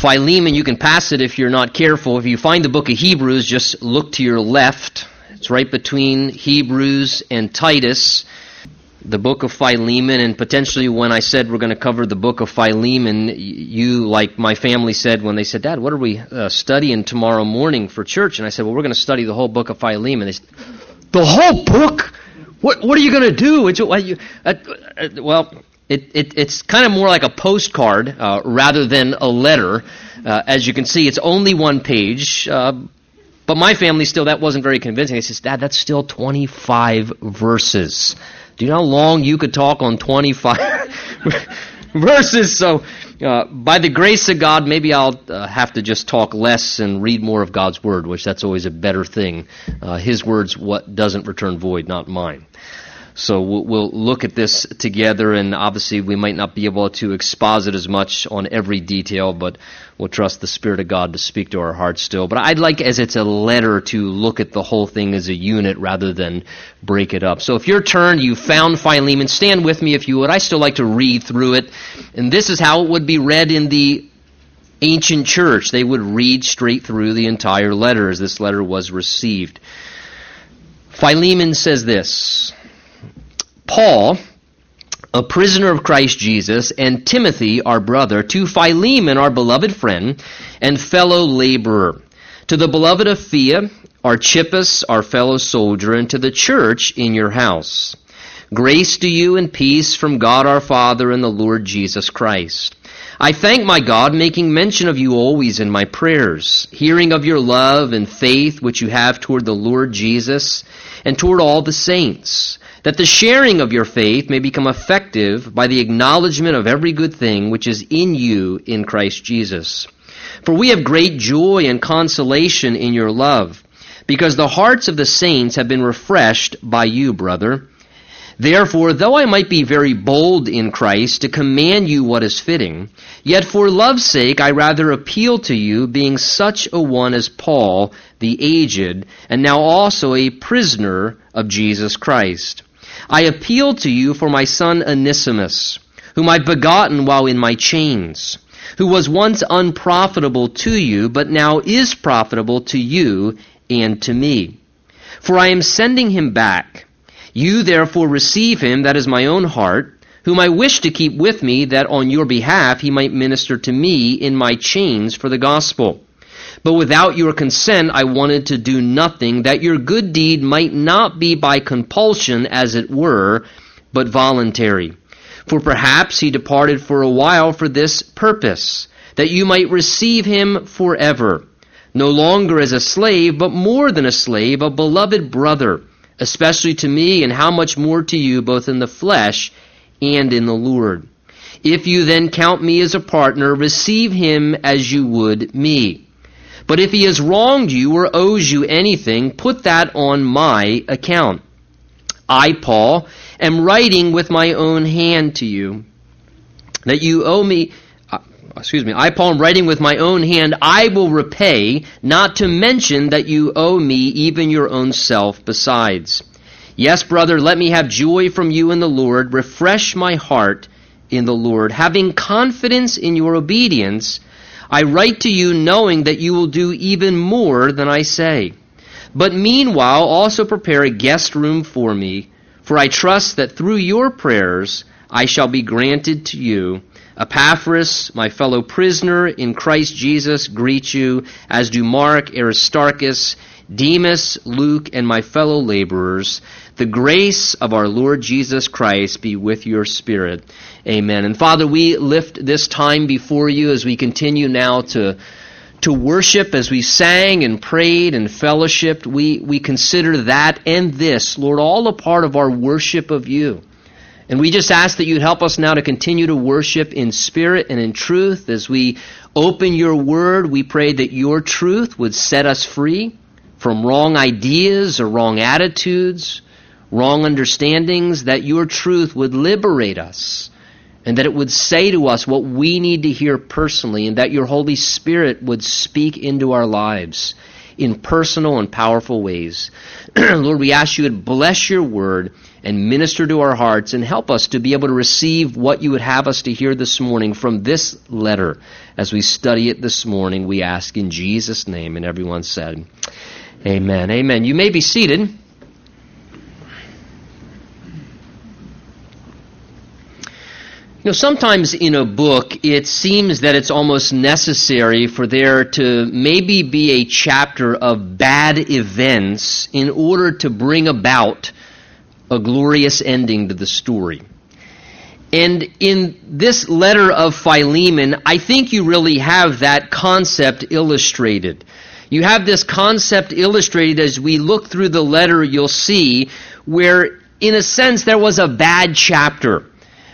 Philemon, you can pass it if you're not careful. If you find the book of Hebrews, just look to your left. It's right between Hebrews and Titus the book of Philemon, and potentially when I said we're going to cover the book of Philemon, you, like my family said when they said, Dad, what are we uh, studying tomorrow morning for church? And I said, Well, we're going to study the whole book of Philemon. They said, The whole book? What, what are you going to do? It's, uh, uh, well, it, it, it's kind of more like a postcard uh, rather than a letter. Uh, as you can see, it's only one page. Uh, but my family still, that wasn't very convincing. They said, Dad, that's still 25 verses. Do you know how long you could talk on 25 verses? So, uh, by the grace of God, maybe I'll uh, have to just talk less and read more of God's Word, which that's always a better thing. Uh, his Word's what doesn't return void, not mine. So we'll, we'll, look at this together, and obviously we might not be able to exposit as much on every detail, but we'll trust the Spirit of God to speak to our hearts still. But I'd like, as it's a letter, to look at the whole thing as a unit rather than break it up. So if your turn, you found Philemon, stand with me if you would. I still like to read through it, and this is how it would be read in the ancient church. They would read straight through the entire letter as this letter was received. Philemon says this. Paul, a prisoner of Christ Jesus, and Timothy, our brother, to Philemon, our beloved friend and fellow laborer, to the beloved Apphia, Archippus, our fellow soldier, and to the church in your house. Grace to you and peace from God our Father and the Lord Jesus Christ. I thank my God, making mention of you always in my prayers, hearing of your love and faith which you have toward the Lord Jesus and toward all the saints that the sharing of your faith may become effective by the acknowledgement of every good thing which is in you in Christ Jesus. For we have great joy and consolation in your love, because the hearts of the saints have been refreshed by you, brother. Therefore, though I might be very bold in Christ to command you what is fitting, yet for love's sake I rather appeal to you, being such a one as Paul, the aged, and now also a prisoner of Jesus Christ. I appeal to you for my son Onesimus, whom I begotten while in my chains, who was once unprofitable to you, but now is profitable to you and to me. For I am sending him back. You therefore receive him, that is my own heart, whom I wish to keep with me, that on your behalf he might minister to me in my chains for the gospel. But without your consent, I wanted to do nothing, that your good deed might not be by compulsion, as it were, but voluntary. For perhaps he departed for a while for this purpose, that you might receive him forever, no longer as a slave, but more than a slave, a beloved brother, especially to me, and how much more to you, both in the flesh and in the Lord. If you then count me as a partner, receive him as you would me. But if he has wronged you or owes you anything, put that on my account. I, Paul, am writing with my own hand to you that you owe me. Excuse me. I, Paul, am writing with my own hand. I will repay, not to mention that you owe me even your own self besides. Yes, brother, let me have joy from you in the Lord. Refresh my heart in the Lord, having confidence in your obedience I write to you knowing that you will do even more than I say. But meanwhile, also prepare a guest room for me, for I trust that through your prayers I shall be granted to you. Epaphras, my fellow prisoner in Christ Jesus, greet you, as do Mark, Aristarchus, Demas, Luke, and my fellow laborers. The grace of our Lord Jesus Christ be with your spirit. Amen. And Father, we lift this time before you as we continue now to to worship as we sang and prayed and fellowshipped. We, we consider that and this, Lord, all a part of our worship of you. And we just ask that you'd help us now to continue to worship in spirit and in truth. As we open your word, we pray that your truth would set us free from wrong ideas or wrong attitudes, wrong understandings, that your truth would liberate us and that it would say to us what we need to hear personally, and that your Holy Spirit would speak into our lives in personal and powerful ways. Lord, we ask you to bless your word and minister to our hearts and help us to be able to receive what you would have us to hear this morning from this letter as we study it this morning. We ask in Jesus' name. And everyone said, Amen. Amen. You may be seated. You know, sometimes in a book, it seems that it's almost necessary for there to maybe be a chapter of bad events in order to bring about a glorious ending to the story. And in this letter of Philemon, I think you really have that concept illustrated. You have this concept illustrated as we look through the letter, you'll see where, in a sense, there was a bad chapter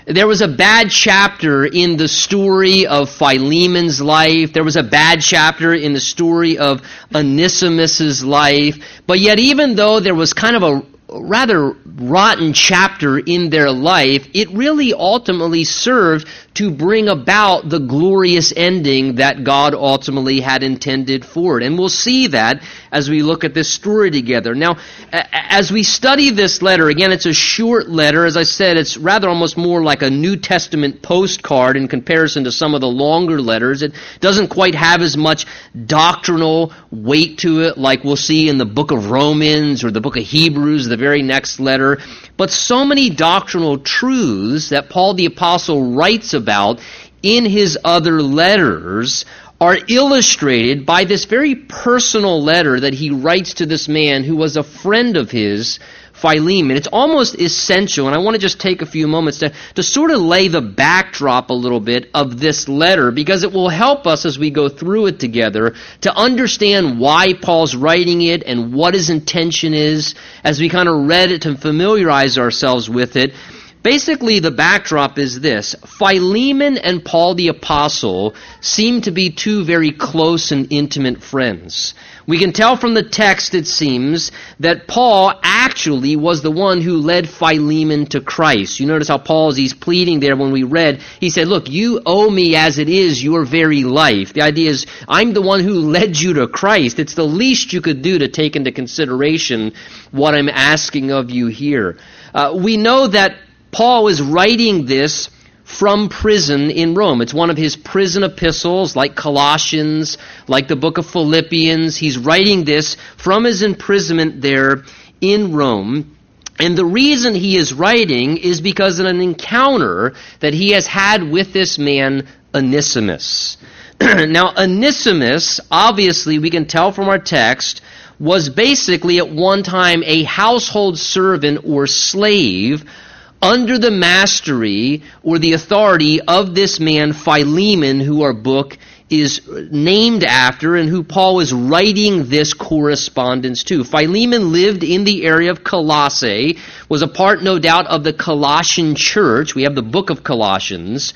there was a bad chapter in the story of Philemon's life. There was a bad chapter in the story of Onesimus's life. But yet, even though there was kind of a rather rotten chapter in their life, it really ultimately served to bring about the glorious ending that God ultimately had intended for it. And we'll see that as we look at this story together. Now, as we study this letter, again, it's a short letter. As I said, it's rather almost more like a New Testament postcard in comparison to some of the longer letters. It doesn't quite have as much doctrinal weight to it like we'll see in the book of Romans or the book of Hebrews, the very next letter. But so many doctrinal truths that Paul the Apostle writes about in his other letters are illustrated by this very personal letter that he writes to this man who was a friend of his Philemon. It's almost essential, and I want to just take a few moments to, to sort of lay the backdrop a little bit of this letter because it will help us as we go through it together to understand why Paul's writing it and what his intention is as we kind of read it to familiarize ourselves with it. Basically, the backdrop is this Philemon and Paul the Apostle seem to be two very close and intimate friends. We can tell from the text, it seems, that Paul actually was the one who led Philemon to Christ. You notice how Paul, as he's pleading there when we read, he said, Look, you owe me as it is your very life. The idea is, I'm the one who led you to Christ. It's the least you could do to take into consideration what I'm asking of you here. Uh, we know that Paul is writing this from prison in Rome. It's one of his prison epistles, like Colossians, like the book of Philippians. He's writing this from his imprisonment there in Rome. And the reason he is writing is because of an encounter that he has had with this man, Onesimus. now, Onesimus, obviously, we can tell from our text, was basically at one time a household servant or slave under the mastery or the authority of this man Philemon, who our book is named after and who Paul is writing this correspondence to. Philemon lived in the area of Colossae, was a part, no doubt, of the Colossian church. We have the book of Colossians.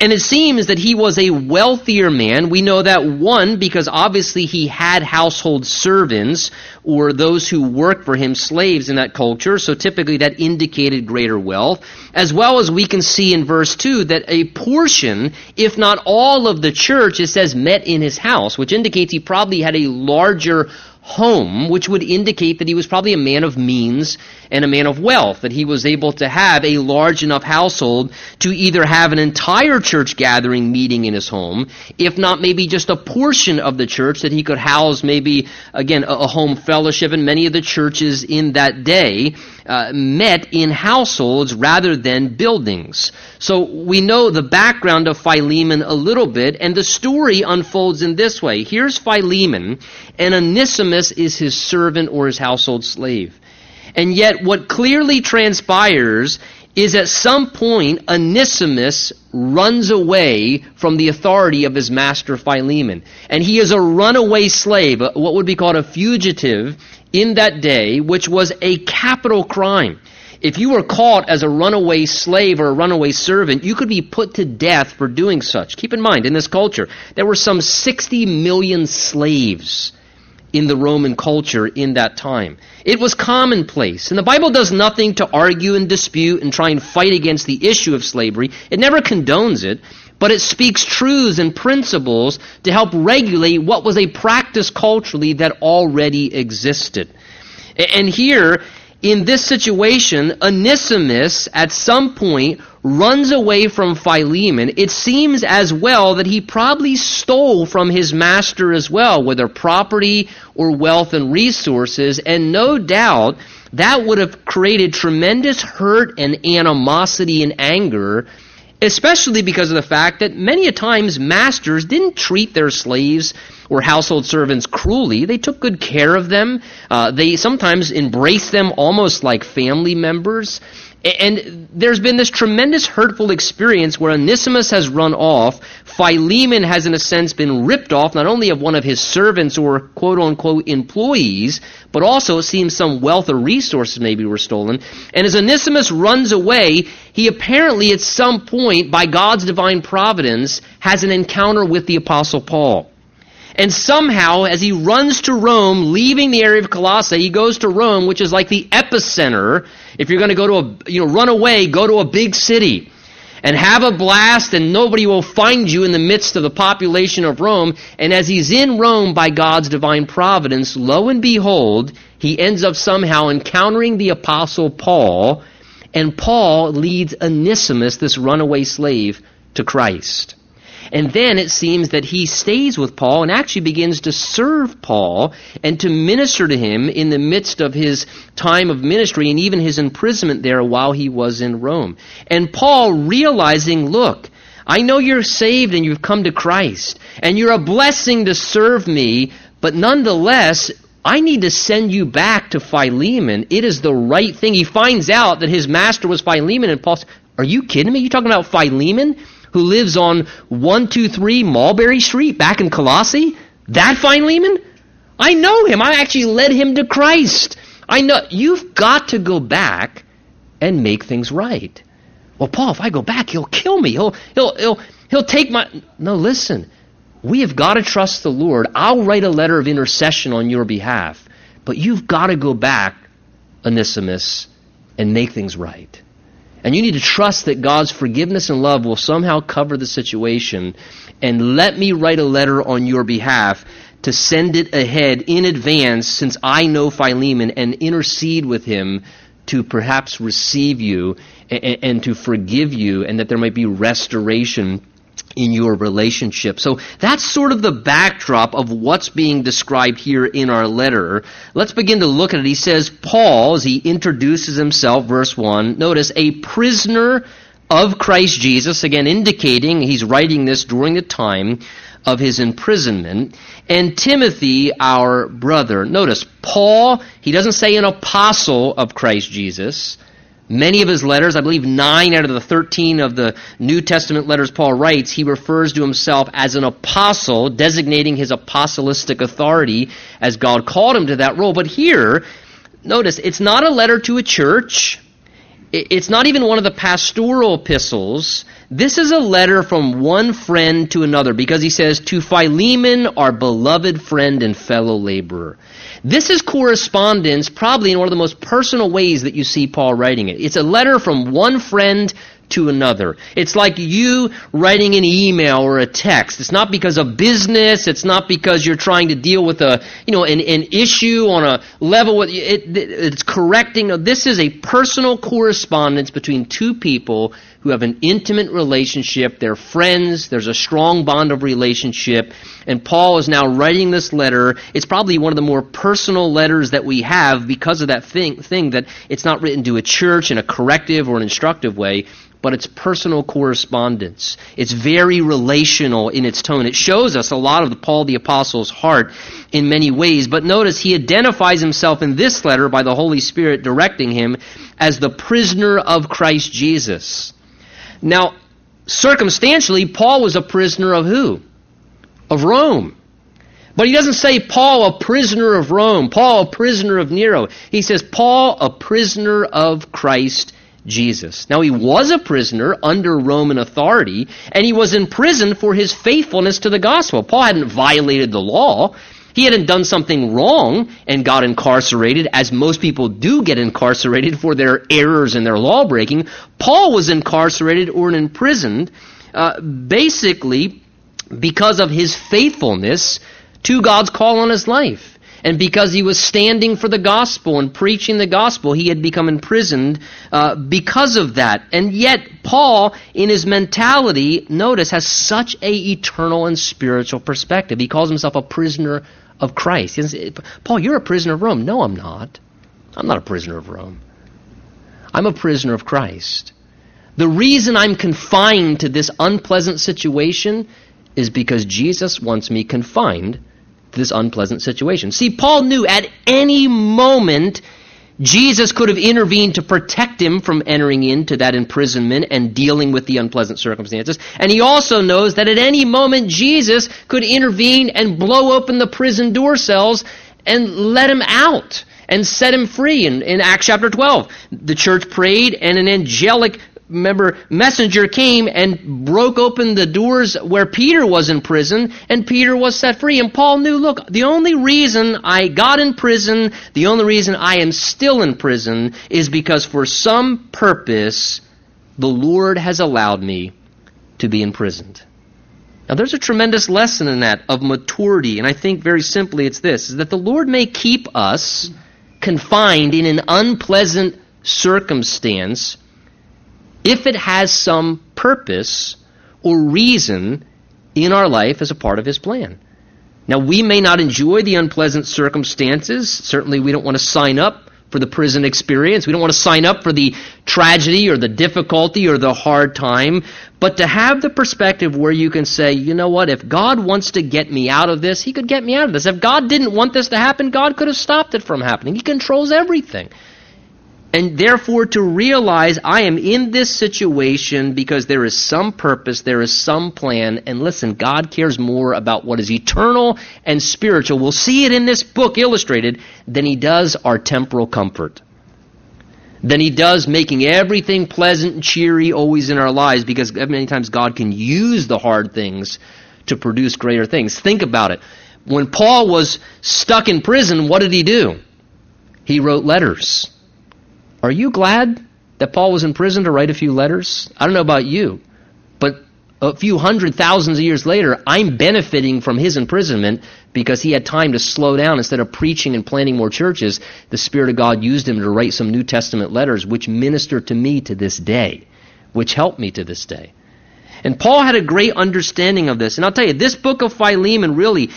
And it seems that he was a wealthier man. We know that one, because obviously he had household servants or those who worked for him, slaves in that culture. So typically that indicated greater wealth. As well as we can see in verse 2 that a portion, if not all of the church, it says met in his house, which indicates he probably had a larger home, which would indicate that he was probably a man of means and a man of wealth, that he was able to have a large enough household to either have an entire church gathering meeting in his home, if not maybe just a portion of the church that he could house maybe, again, a, home fellowship. And many of the churches in that day uh, met in households rather than buildings. So we know the background of Philemon a little bit, and the story unfolds in this way. Here's Philemon, and Onesimus is his servant or his household slave. And yet, what clearly transpires is at some point Onesimus runs away from the authority of his master Philemon. And he is a runaway slave, uh, what would be called a fugitive in that day, which was a capital crime. If you were caught as a runaway slave or a runaway servant, you could be put to death for doing such. Keep in mind, in this culture, there were some 60 million slaves in the Roman culture in that time. It was commonplace. And the Bible does nothing to argue and dispute and try and fight against the issue of slavery. It never condones it, but it speaks truths and principles to help regulate what was a practice culturally that already existed. And here, in this situation, Onesimus at some point runs away from Philemon. It seems as well that he probably stole from his master as well, whether property or wealth and resources, and no doubt that would have created tremendous hurt and animosity and anger especially because of the fact that many a times masters didn't treat their slaves or household servants cruelly. They took good care of them. Uh, they sometimes embraced them almost like family members. And there's been this tremendous hurtful experience where Onesimus has run off. Philemon has, in a sense, been ripped off not only of one of his servants or quote unquote employees, but also it seems some wealth or resources maybe were stolen. And as Onesimus runs away, he apparently at some point, by God's divine providence, has an encounter with the Apostle Paul. And somehow, as he runs to Rome, leaving the area of Colossae, he goes to Rome, which is like the epicenter. If you're going to go to a, you know, run away, go to a big city and have a blast and nobody will find you in the midst of the population of Rome. And as he's in Rome by God's divine providence, lo and behold, he ends up somehow encountering the apostle Paul and Paul leads Onesimus, this runaway slave, to Christ. And then it seems that he stays with Paul and actually begins to serve Paul and to minister to him in the midst of his time of ministry and even his imprisonment there while he was in Rome. And Paul realizing, look, I know you're saved and you've come to Christ and you're a blessing to serve me, but nonetheless, I need to send you back to Philemon. It is the right thing. He finds out that his master was Philemon, and Paul says, Are you kidding me? You talking about Philemon? Who lives on 123 Mulberry Street back in Colossae? That fine Philemon? I know him. I actually led him to Christ. I know. You've got to go back and make things right. Well, Paul, if I go back, he'll kill me. He'll, he'll, he'll, he'll take my. No, listen. We have got to trust the Lord. I'll write a letter of intercession on your behalf. But you've got to go back, Onesimus, and make things right. And you need to trust that God's forgiveness and love will somehow cover the situation. And let me write a letter on your behalf to send it ahead in advance since I know Philemon and intercede with him to perhaps receive you and, and to forgive you and that there might be restoration in your relationship. So that's sort of the backdrop of what's being described here in our letter. Let's begin to look at it. He says, Paul, as he introduces himself, verse 1, notice, a prisoner of Christ Jesus, again indicating he's writing this during the time of his imprisonment, and Timothy, our brother. Notice, Paul, he doesn't say an apostle of Christ Jesus. Many of his letters, I believe nine out of the 13 of the New Testament letters Paul writes, he refers to himself as an apostle, designating his apostolistic authority as God called him to that role. But here, notice, it's not a letter to a church. It's not even one of the pastoral epistles. This is a letter from one friend to another because he says, To Philemon, our beloved friend and fellow laborer. This is correspondence probably in one of the most personal ways that you see Paul writing it. It's a letter from one friend to another. It's like you writing an email or a text. It's not because of business. It's not because you're trying to deal with a, you know, an, an issue on a level with, it, it's correcting. This is a personal correspondence between two people who have an intimate relationship. They're friends. There's a strong bond of relationship. And Paul is now writing this letter. It's probably one of the more personal letters that we have because of that thing, thing that it's not written to a church in a corrective or an instructive way but it's personal correspondence. It's very relational in its tone. It shows us a lot of Paul the Apostle's heart in many ways. But notice he identifies himself in this letter by the Holy Spirit directing him as the prisoner of Christ Jesus. Now, circumstantially, Paul was a prisoner of who? Of Rome. But he doesn't say Paul, a prisoner of Rome, Paul, a prisoner of Nero. He says Paul, a prisoner of Christ Jesus. Now, he was a prisoner under Roman authority, and he was in prison for his faithfulness to the gospel. Paul hadn't violated the law. He hadn't done something wrong and got incarcerated, as most people do get incarcerated for their errors and their law breaking. Paul was incarcerated or imprisoned uh, basically because of his faithfulness to God's call on his life. And because he was standing for the gospel and preaching the gospel, he had become imprisoned uh, because of that. And yet, Paul, in his mentality, notice, has such a eternal and spiritual perspective. He calls himself a prisoner of Christ. Paul, you're a prisoner of Rome. No, I'm not. I'm not a prisoner of Rome. I'm a prisoner of Christ. The reason I'm confined to this unpleasant situation is because Jesus wants me confined to this unpleasant situation. See, Paul knew at any moment Jesus could have intervened to protect him from entering into that imprisonment and dealing with the unpleasant circumstances. And he also knows that at any moment Jesus could intervene and blow open the prison door cells and let him out and set him free. In, in Acts chapter 12, the church prayed and an angelic remember, messenger came and broke open the doors where Peter was in prison, and Peter was set free. And Paul knew, look, the only reason I got in prison, the only reason I am still in prison, is because for some purpose, the Lord has allowed me to be imprisoned. Now, there's a tremendous lesson in that of maturity, and I think very simply it's this is that the Lord may keep us confined in an unpleasant circumstance if it has some purpose or reason in our life as a part of His plan. Now, we may not enjoy the unpleasant circumstances. Certainly, we don't want to sign up for the prison experience. We don't want to sign up for the tragedy or the difficulty or the hard time. But to have the perspective where you can say, you know what, if God wants to get me out of this, He could get me out of this. If God didn't want this to happen, God could have stopped it from happening. He controls everything. And therefore, to realize I am in this situation because there is some purpose, there is some plan. And listen, God cares more about what is eternal and spiritual. We'll see it in this book illustrated than He does our temporal comfort. Than He does making everything pleasant and cheery always in our lives because many times God can use the hard things to produce greater things. Think about it. When Paul was stuck in prison, what did he do? He wrote letters. Are you glad that Paul was in prison to write a few letters? I don't know about you, but a few hundred thousands of years later, I'm benefiting from his imprisonment because he had time to slow down instead of preaching and planting more churches. The Spirit of God used him to write some New Testament letters, which minister to me to this day, which help me to this day. And Paul had a great understanding of this. And I'll tell you, this book of Philemon really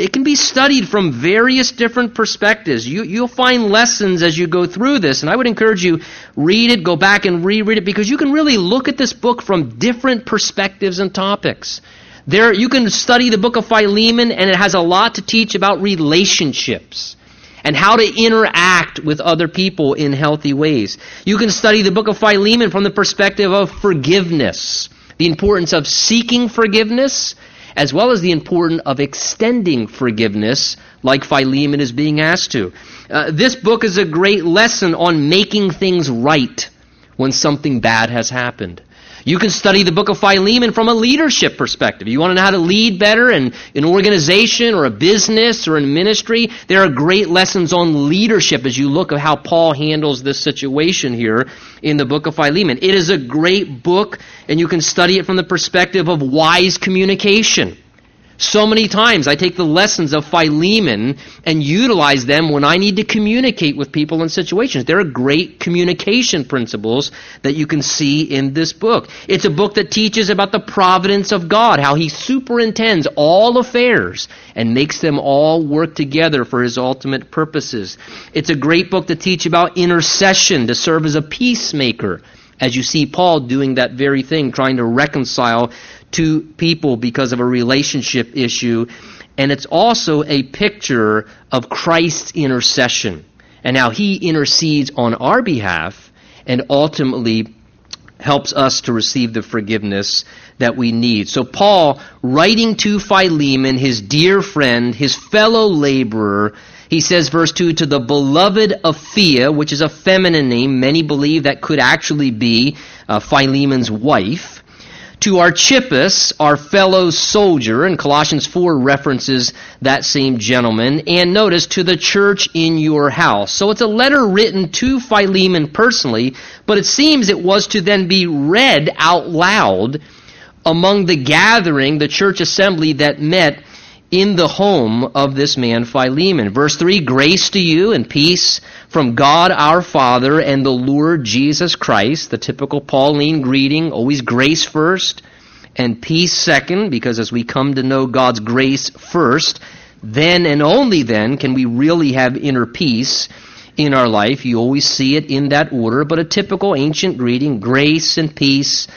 it can be studied from various different perspectives. You, you'll find lessons as you go through this, and I would encourage you read it, go back and reread it, because you can really look at this book from different perspectives and topics. There, you can study the book of Philemon, and it has a lot to teach about relationships and how to interact with other people in healthy ways. You can study the book of Philemon from the perspective of forgiveness, the importance of seeking forgiveness as well as the importance of extending forgiveness, like Philemon is being asked to. Uh, this book is a great lesson on making things right when something bad has happened. You can study the book of Philemon from a leadership perspective. You want to know how to lead better in an organization or a business or in ministry? There are great lessons on leadership as you look at how Paul handles this situation here in the book of Philemon. It is a great book, and you can study it from the perspective of wise communication. So many times I take the lessons of Philemon and utilize them when I need to communicate with people in situations. There are great communication principles that you can see in this book. It's a book that teaches about the providence of God, how He superintends all affairs and makes them all work together for His ultimate purposes. It's a great book to teach about intercession, to serve as a peacemaker as you see Paul doing that very thing, trying to reconcile to people because of a relationship issue. And it's also a picture of Christ's intercession and how he intercedes on our behalf and ultimately helps us to receive the forgiveness that we need. So Paul, writing to Philemon, his dear friend, his fellow laborer, he says, verse 2, to the beloved Apphia, which is a feminine name. Many believe that could actually be uh, Philemon's wife to Archippus, our fellow soldier, and Colossians 4 references that same gentleman, and notice to the church in your house. So it's a letter written to Philemon personally, but it seems it was to then be read out loud among the gathering, the church assembly that met in the home of this man Philemon. Verse 3 Grace to you and peace from God our Father and the Lord Jesus Christ. The typical Pauline greeting, always grace first and peace second, because as we come to know God's grace first, then and only then can we really have inner peace in our life. You always see it in that order, but a typical ancient greeting grace and peace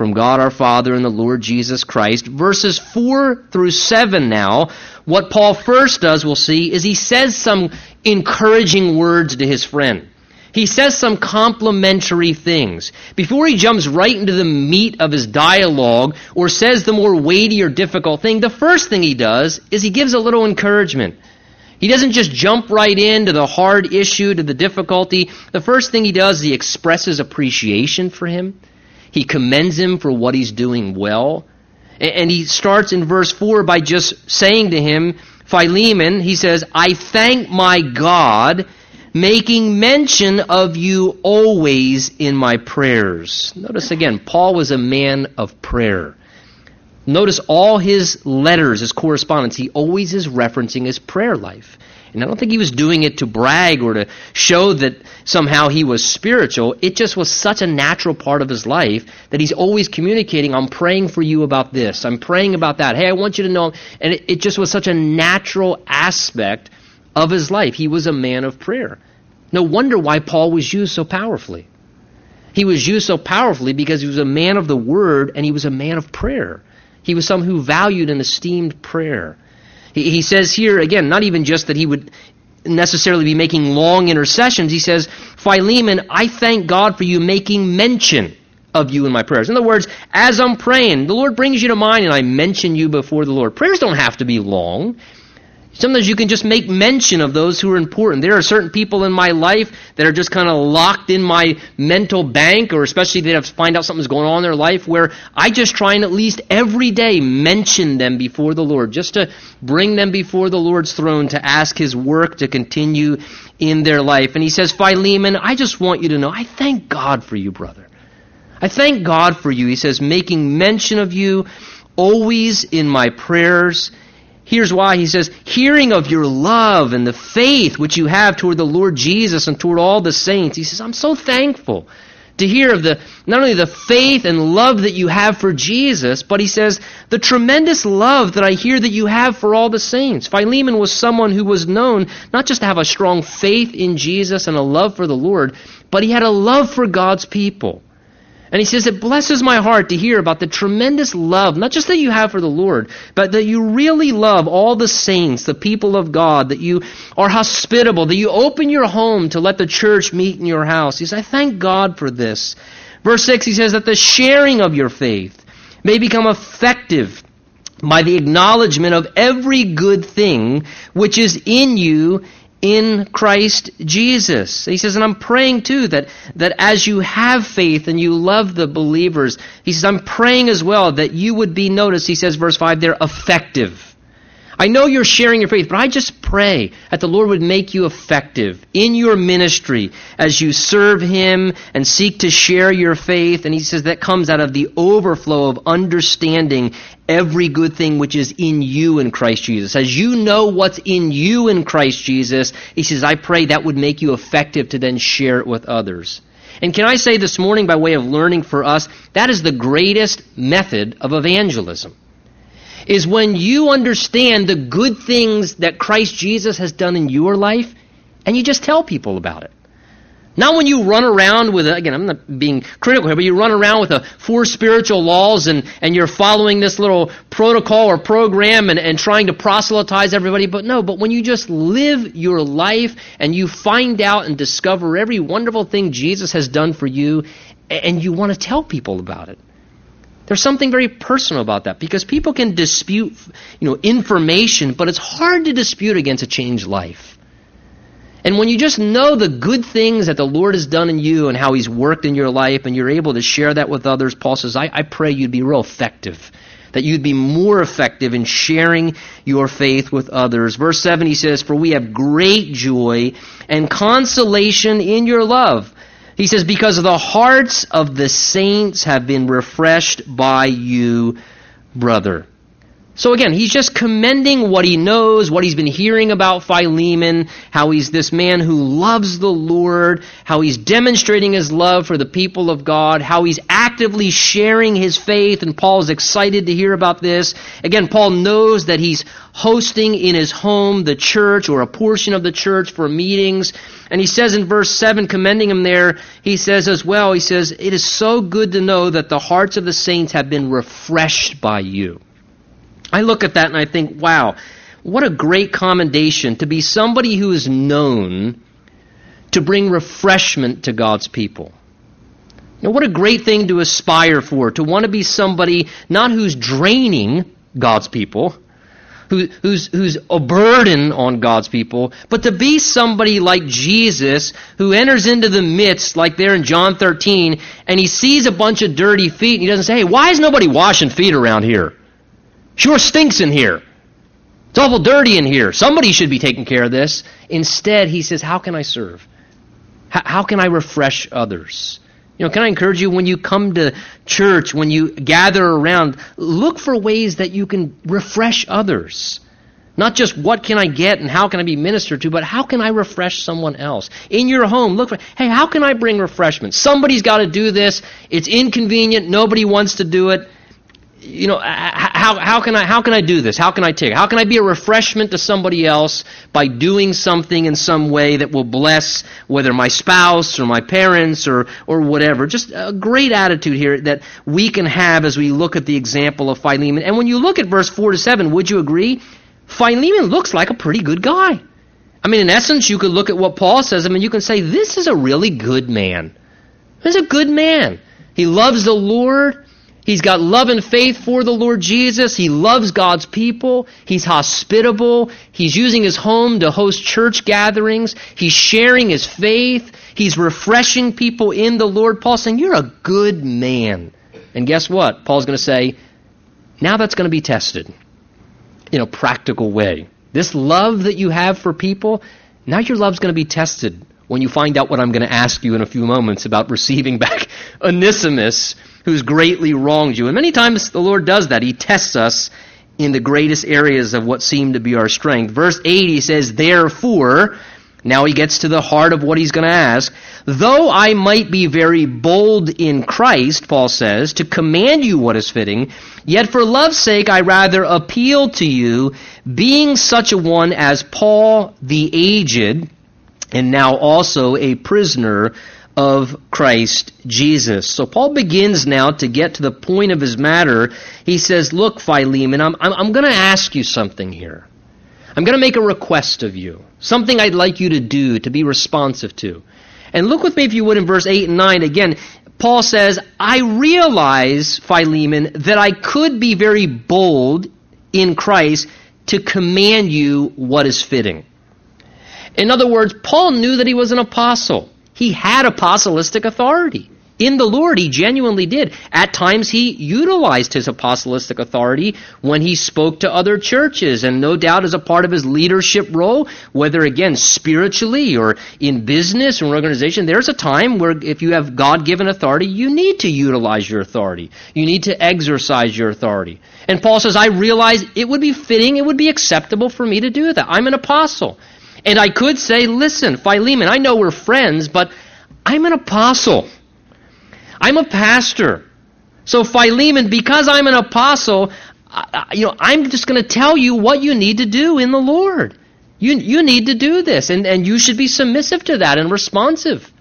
from God our Father and the Lord Jesus Christ. Verses 4 through 7 now, what Paul first does, we'll see, is he says some encouraging words to his friend. He says some complimentary things. Before he jumps right into the meat of his dialogue or says the more weighty or difficult thing, the first thing he does is he gives a little encouragement. He doesn't just jump right into the hard issue, to the difficulty. The first thing he does is he expresses appreciation for him. He commends him for what he's doing well. And he starts in verse 4 by just saying to him, Philemon, he says, I thank my God, making mention of you always in my prayers. Notice again, Paul was a man of prayer. Notice all his letters, his correspondence, he always is referencing his prayer life. And I don't think he was doing it to brag or to show that somehow he was spiritual. It just was such a natural part of his life that he's always communicating, I'm praying for you about this. I'm praying about that. Hey, I want you to know. And it, it just was such a natural aspect of his life. He was a man of prayer. No wonder why Paul was used so powerfully. He was used so powerfully because he was a man of the word and he was a man of prayer. He was someone who valued and esteemed prayer. He, he says here, again, not even just that he would necessarily be making long intercessions. He says, Philemon, I thank God for you making mention of you in my prayers. In other words, as I'm praying, the Lord brings you to mind and I mention you before the Lord. Prayers don't have to be long. Sometimes you can just make mention of those who are important. There are certain people in my life that are just kind of locked in my mental bank, or especially they have to find out something's going on in their life, where I just try and at least every day mention them before the Lord, just to bring them before the Lord's throne to ask His work to continue in their life. And he says, Philemon, I just want you to know, I thank God for you, brother. I thank God for you. He says, making mention of you always in my prayers Here's why he says, hearing of your love and the faith which you have toward the Lord Jesus and toward all the saints. He says, I'm so thankful to hear of the not only the faith and love that you have for Jesus, but he says the tremendous love that I hear that you have for all the saints. Philemon was someone who was known not just to have a strong faith in Jesus and a love for the Lord, but he had a love for God's people. And he says, It blesses my heart to hear about the tremendous love, not just that you have for the Lord, but that you really love all the saints, the people of God, that you are hospitable, that you open your home to let the church meet in your house. He says, I thank God for this. Verse 6, he says that the sharing of your faith may become effective by the acknowledgement of every good thing which is in you in Christ Jesus. He says, and I'm praying too that, that as you have faith and you love the believers, he says, I'm praying as well that you would be noticed. He says, verse 5, they're effective. I know you're sharing your faith, but I just pray that the Lord would make you effective in your ministry as you serve Him and seek to share your faith. And He says that comes out of the overflow of understanding every good thing which is in you in Christ Jesus. As you know what's in you in Christ Jesus, He says, I pray that would make you effective to then share it with others. And can I say this morning, by way of learning for us, that is the greatest method of evangelism is when you understand the good things that Christ Jesus has done in your life and you just tell people about it. Not when you run around with, a, again, I'm not being critical here, but you run around with a four spiritual laws and, and you're following this little protocol or program and, and trying to proselytize everybody. But no, but when you just live your life and you find out and discover every wonderful thing Jesus has done for you and you want to tell people about it. There's something very personal about that because people can dispute, you know, information, but it's hard to dispute against a changed life. And when you just know the good things that the Lord has done in you and how He's worked in your life, and you're able to share that with others, Paul says, I, I pray you'd be real effective. That you'd be more effective in sharing your faith with others. Verse 7, he says, For we have great joy and consolation in your love he says, Because the hearts of the saints have been refreshed by you, brother. So again, he's just commending what he knows, what he's been hearing about Philemon, how he's this man who loves the Lord, how he's demonstrating his love for the people of God, how he's actively sharing his faith, and Paul's excited to hear about this. Again, Paul knows that he's hosting in his home the church or a portion of the church for meetings. And he says in verse 7, commending him there, he says as well, he says, It is so good to know that the hearts of the saints have been refreshed by you. I look at that and I think, wow, what a great commendation to be somebody who is known to bring refreshment to God's people. What a great thing to aspire for, to want to be somebody not who's draining God's people, who, who's, who's a burden on God's people, but to be somebody like Jesus who enters into the midst, like there in John 13, and he sees a bunch of dirty feet, and he doesn't say, hey, why is nobody washing feet around here? Sure stinks in here. It's awful dirty in here. Somebody should be taking care of this. Instead, he says, How can I serve? How, can I refresh others? You know, can I encourage you when you come to church, when you gather around, look for ways that you can refresh others. Not just what can I get and how can I be ministered to, but how can I refresh someone else? In your home, look for, hey, how can I bring refreshment? Somebody's got to do this. It's inconvenient. Nobody wants to do it you know, how, how, can I, how can I do this? How can I take? How can I be a refreshment to somebody else by doing something in some way that will bless whether my spouse or my parents or, or whatever? Just a great attitude here that we can have as we look at the example of Philemon. And when you look at verse 4 to 7, would you agree? Philemon looks like a pretty good guy. I mean, in essence, you could look at what Paul says, I mean, you can say, this is a really good man. Is a good man. He loves the Lord. He's got love and faith for the Lord Jesus. He loves God's people. He's hospitable. He's using his home to host church gatherings. He's sharing his faith. He's refreshing people in the Lord. Paul's saying, You're a good man. And guess what? Paul's going to say, Now that's going to be tested in a practical way. This love that you have for people, now your love's going to be tested when you find out what I'm going to ask you in a few moments about receiving back Onesimus who's greatly wronged you. And many times the Lord does that. He tests us in the greatest areas of what seem to be our strength. Verse 8, he says, Therefore, now he gets to the heart of what he's going to ask. Though I might be very bold in Christ, Paul says, to command you what is fitting, yet for love's sake I rather appeal to you, being such a one as Paul the aged, and now also a prisoner of Christ Jesus. So Paul begins now to get to the point of his matter. He says, Look, Philemon, I'm, I'm, I'm going to ask you something here. I'm going to make a request of you, something I'd like you to do, to be responsive to. And look with me, if you would, in verse 8 and 9. Again, Paul says, I realize, Philemon, that I could be very bold in Christ to command you what is fitting. In other words, Paul knew that he was an apostle. He had apostolistic authority. In the Lord, he genuinely did. At times, he utilized his apostolistic authority when he spoke to other churches, and no doubt as a part of his leadership role, whether again spiritually or in business or organization, there's a time where if you have God given authority, you need to utilize your authority. You need to exercise your authority. And Paul says, I realize it would be fitting, it would be acceptable for me to do that. I'm an apostle. And I could say, listen, Philemon, I know we're friends, but I'm an apostle. I'm a pastor. So Philemon, because I'm an apostle, I, you know, I'm just going to tell you what you need to do in the Lord. You, you need to do this, and, and you should be submissive to that and responsive.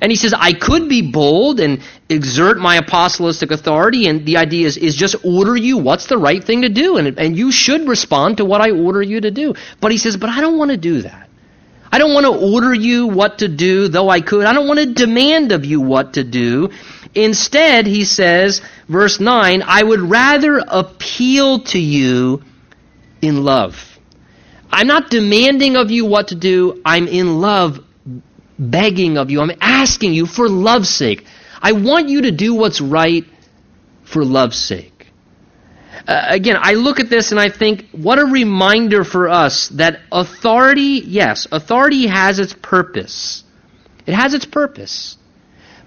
And he says, I could be bold and exert my apostolic authority, and the idea is, is just order you what's the right thing to do, and, and you should respond to what I order you to do. But he says, but I don't want to do that. I don't want to order you what to do, though I could. I don't want to demand of you what to do. Instead, he says, verse 9, I would rather appeal to you in love. I'm not demanding of you what to do. I'm in love begging of you. I'm asking you for love's sake. I want you to do what's right for love's sake. Uh, again, I look at this and I think, what a reminder for us that authority, yes, authority has its purpose. It has its purpose.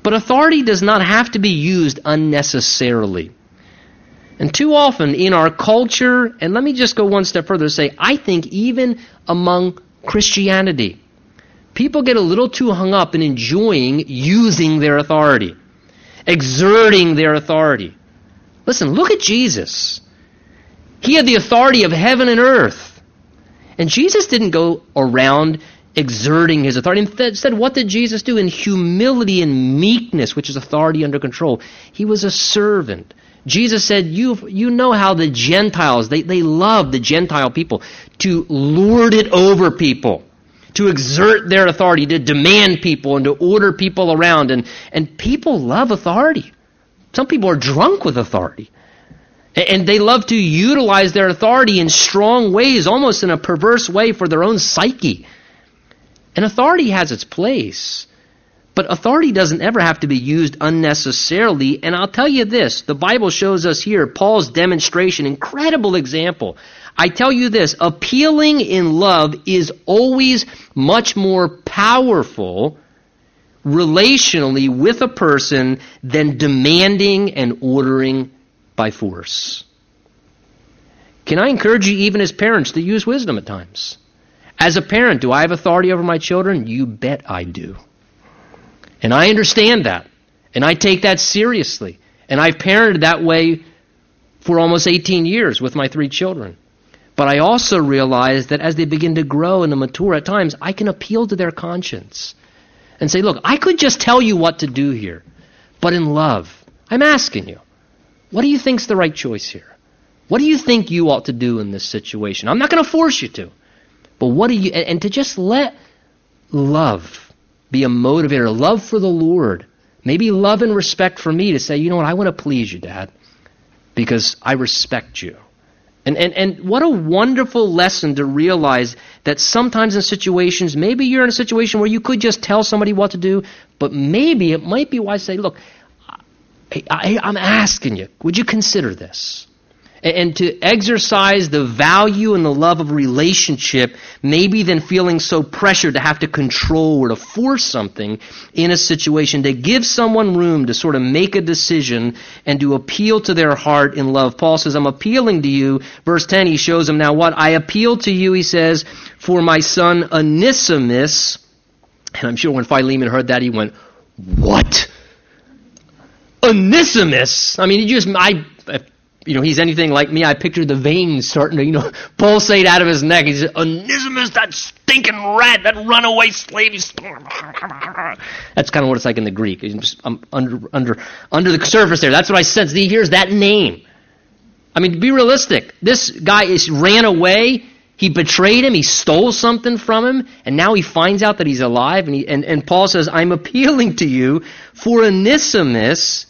But authority does not have to be used unnecessarily. And too often in our culture, and let me just go one step further say, I think even among Christianity, people get a little too hung up in enjoying using their authority, exerting their authority. Listen, look at Jesus. He had the authority of heaven and earth. And Jesus didn't go around exerting his authority. Instead, what did Jesus do? In humility and meekness, which is authority under control, he was a servant. Jesus said, you, you know how the Gentiles, they, they love the Gentile people to lord it over people, to exert their authority, to demand people and to order people around. And, and people love authority. Some people are drunk with authority. And they love to utilize their authority in strong ways, almost in a perverse way for their own psyche. And authority has its place. But authority doesn't ever have to be used unnecessarily. And I'll tell you this the Bible shows us here Paul's demonstration, incredible example. I tell you this appealing in love is always much more powerful relationally with a person than demanding and ordering by force. Can I encourage you, even as parents, to use wisdom at times? As a parent, do I have authority over my children? You bet I do. And I understand that. And I take that seriously. And I've parented that way for almost 18 years with my three children. But I also realize that as they begin to grow and to mature at times, I can appeal to their conscience and say, look, I could just tell you what to do here, but in love, I'm asking you, what do you think's the right choice here? What do you think you ought to do in this situation? I'm not going to force you to. But what do you, and to just let love be a motivator, love for the Lord. Maybe love and respect for me to say, you know what, I want to please you, Dad, because I respect you. And, and, and what a wonderful lesson to realize that sometimes in situations, maybe you're in a situation where you could just tell somebody what to do, but maybe it might be wise to say, look, I, I, I'm asking you, would you consider this? And to exercise the value and the love of relationship, maybe than feeling so pressured to have to control or to force something in a situation, to give someone room to sort of make a decision and to appeal to their heart in love. Paul says, I'm appealing to you. Verse 10, he shows him now what? I appeal to you, he says, for my son Onesimus. And I'm sure when Philemon heard that, he went, What? Onesimus? I mean, you just, I, you know, he's anything like me, I picture the veins starting to, you know, pulsate out of his neck. He's Onesimus, that stinking rat, that runaway slave. That's kind of what it's like in the Greek. I'm um, under, under, under the surface there. That's what I sense. He hears that name. I mean, be realistic. This guy is ran away. He betrayed him. He stole something from him. And now he finds out that he's alive. And, he, and, and Paul says, I'm appealing to you for Onesimus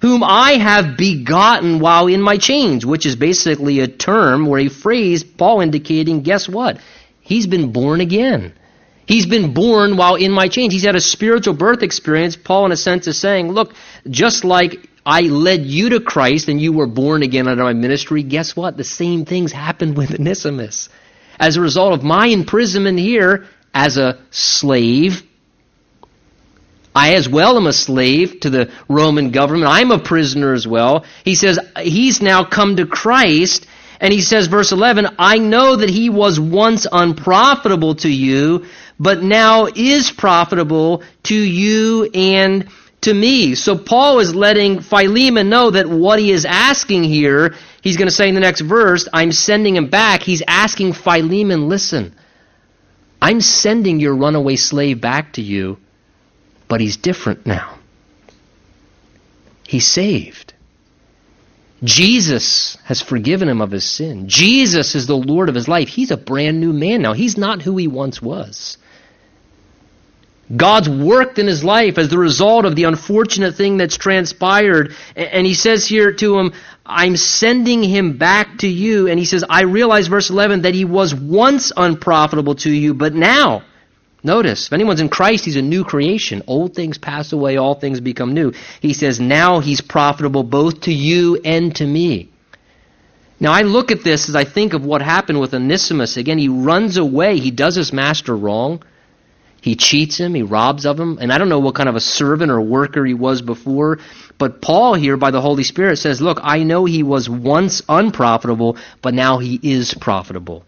whom I have begotten while in my chains, which is basically a term or a phrase, Paul indicating, guess what? He's been born again. He's been born while in my chains. He's had a spiritual birth experience. Paul, in a sense, is saying, look, just like I led you to Christ and you were born again under my ministry, guess what? The same things happened with Onesimus. As a result of my imprisonment here as a slave, I as well am a slave to the Roman government. I'm a prisoner as well. He says he's now come to Christ. And he says, verse 11, I know that he was once unprofitable to you, but now is profitable to you and to me. So Paul is letting Philemon know that what he is asking here, he's going to say in the next verse, I'm sending him back. He's asking Philemon, listen, I'm sending your runaway slave back to you but he's different now. He's saved. Jesus has forgiven him of his sin. Jesus is the Lord of his life. He's a brand new man now. He's not who he once was. God's worked in his life as the result of the unfortunate thing that's transpired. And he says here to him, I'm sending him back to you. And he says, I realize, verse 11, that he was once unprofitable to you, but now Notice, if anyone's in Christ, he's a new creation. Old things pass away, all things become new. He says, now he's profitable both to you and to me. Now, I look at this as I think of what happened with Onesimus. Again, he runs away. He does his master wrong. He cheats him, he robs of him, and I don't know what kind of a servant or worker he was before, but Paul here by the Holy Spirit says, Look, I know he was once unprofitable, but now he is profitable.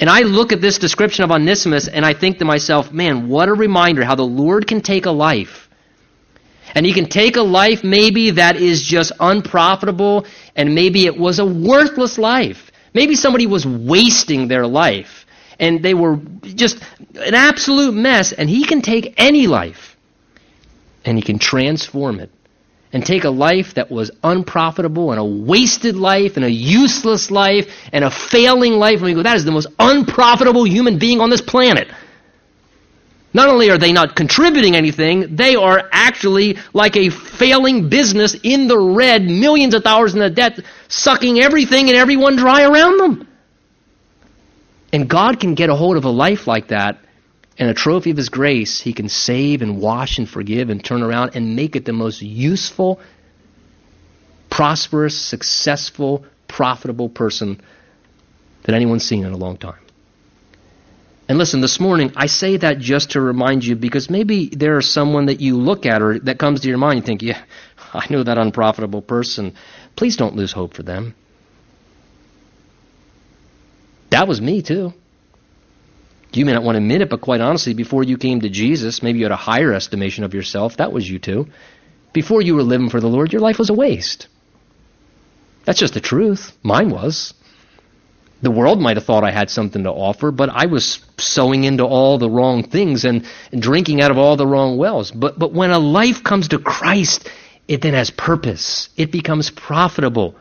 And I look at this description of Onesimus and I think to myself, man, what a reminder how the Lord can take a life. And he can take a life maybe that is just unprofitable and maybe it was a worthless life. Maybe somebody was wasting their life and they were just an absolute mess and he can take any life and he can transform it and take a life that was unprofitable and a wasted life and a useless life and a failing life, and we go, that is the most unprofitable human being on this planet. Not only are they not contributing anything, they are actually like a failing business in the red, millions of dollars in the debt, sucking everything and everyone dry around them. And God can get a hold of a life like that and a trophy of His grace, He can save and wash and forgive and turn around and make it the most useful, prosperous, successful, profitable person that anyone's seen in a long time. And listen, this morning, I say that just to remind you because maybe there is someone that you look at or that comes to your mind and think, yeah, I know that unprofitable person. Please don't lose hope for them. That was me, too. You may not want to admit it, but quite honestly, before you came to Jesus, maybe you had a higher estimation of yourself. That was you too. Before you were living for the Lord, your life was a waste. That's just the truth. Mine was. The world might have thought I had something to offer, but I was sowing into all the wrong things and, and drinking out of all the wrong wells. But, but when a life comes to Christ, it then has purpose. It becomes profitable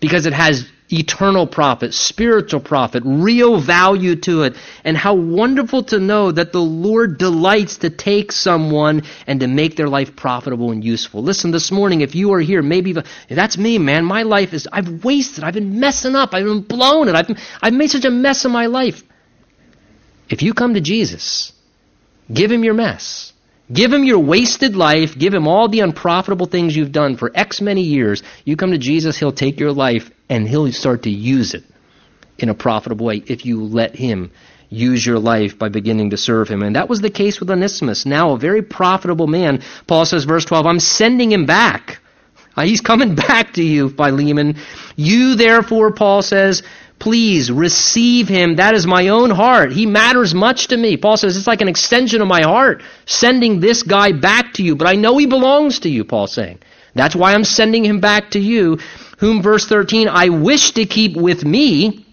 because it has eternal profit, spiritual profit, real value to it. And how wonderful to know that the Lord delights to take someone and to make their life profitable and useful. Listen, this morning, if you are here, maybe that's me, man. My life is, I've wasted, I've been messing up, I've been blown it, I've, I've made such a mess of my life. If you come to Jesus, give him your mess. Give him your wasted life. Give him all the unprofitable things you've done for X many years. You come to Jesus, he'll take your life and he'll start to use it in a profitable way if you let him use your life by beginning to serve him. And that was the case with Onesimus. Now a very profitable man. Paul says, verse 12, I'm sending him back. Uh, he's coming back to you, Philemon. You therefore, Paul says, Please receive him. That is my own heart. He matters much to me. Paul says it's like an extension of my heart, sending this guy back to you. But I know he belongs to you, Paul's saying. That's why I'm sending him back to you, whom, verse 13, I wish to keep with me,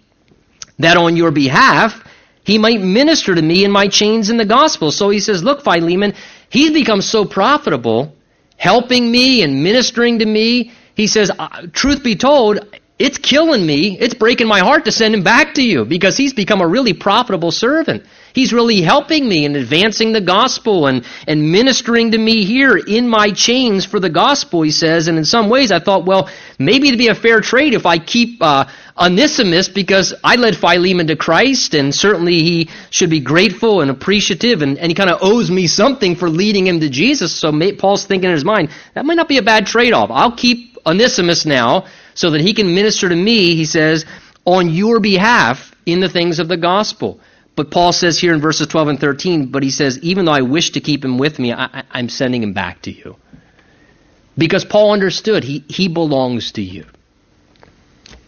that on your behalf he might minister to me in my chains in the gospel. So he says, Look, Philemon, he's become so profitable, helping me and ministering to me. He says, Truth be told, it's killing me. It's breaking my heart to send him back to you because he's become a really profitable servant. He's really helping me in advancing the gospel and, and ministering to me here in my chains for the gospel, he says. And in some ways, I thought, well, maybe it'd be a fair trade if I keep uh, Onesimus because I led Philemon to Christ, and certainly he should be grateful and appreciative, and, and he kind of owes me something for leading him to Jesus. So Paul's thinking in his mind, that might not be a bad trade off. I'll keep Onesimus now so that he can minister to me, he says, on your behalf in the things of the gospel. But Paul says here in verses 12 and 13, but he says, even though I wish to keep him with me, I, am sending him back to you. Because Paul understood he, he belongs to you.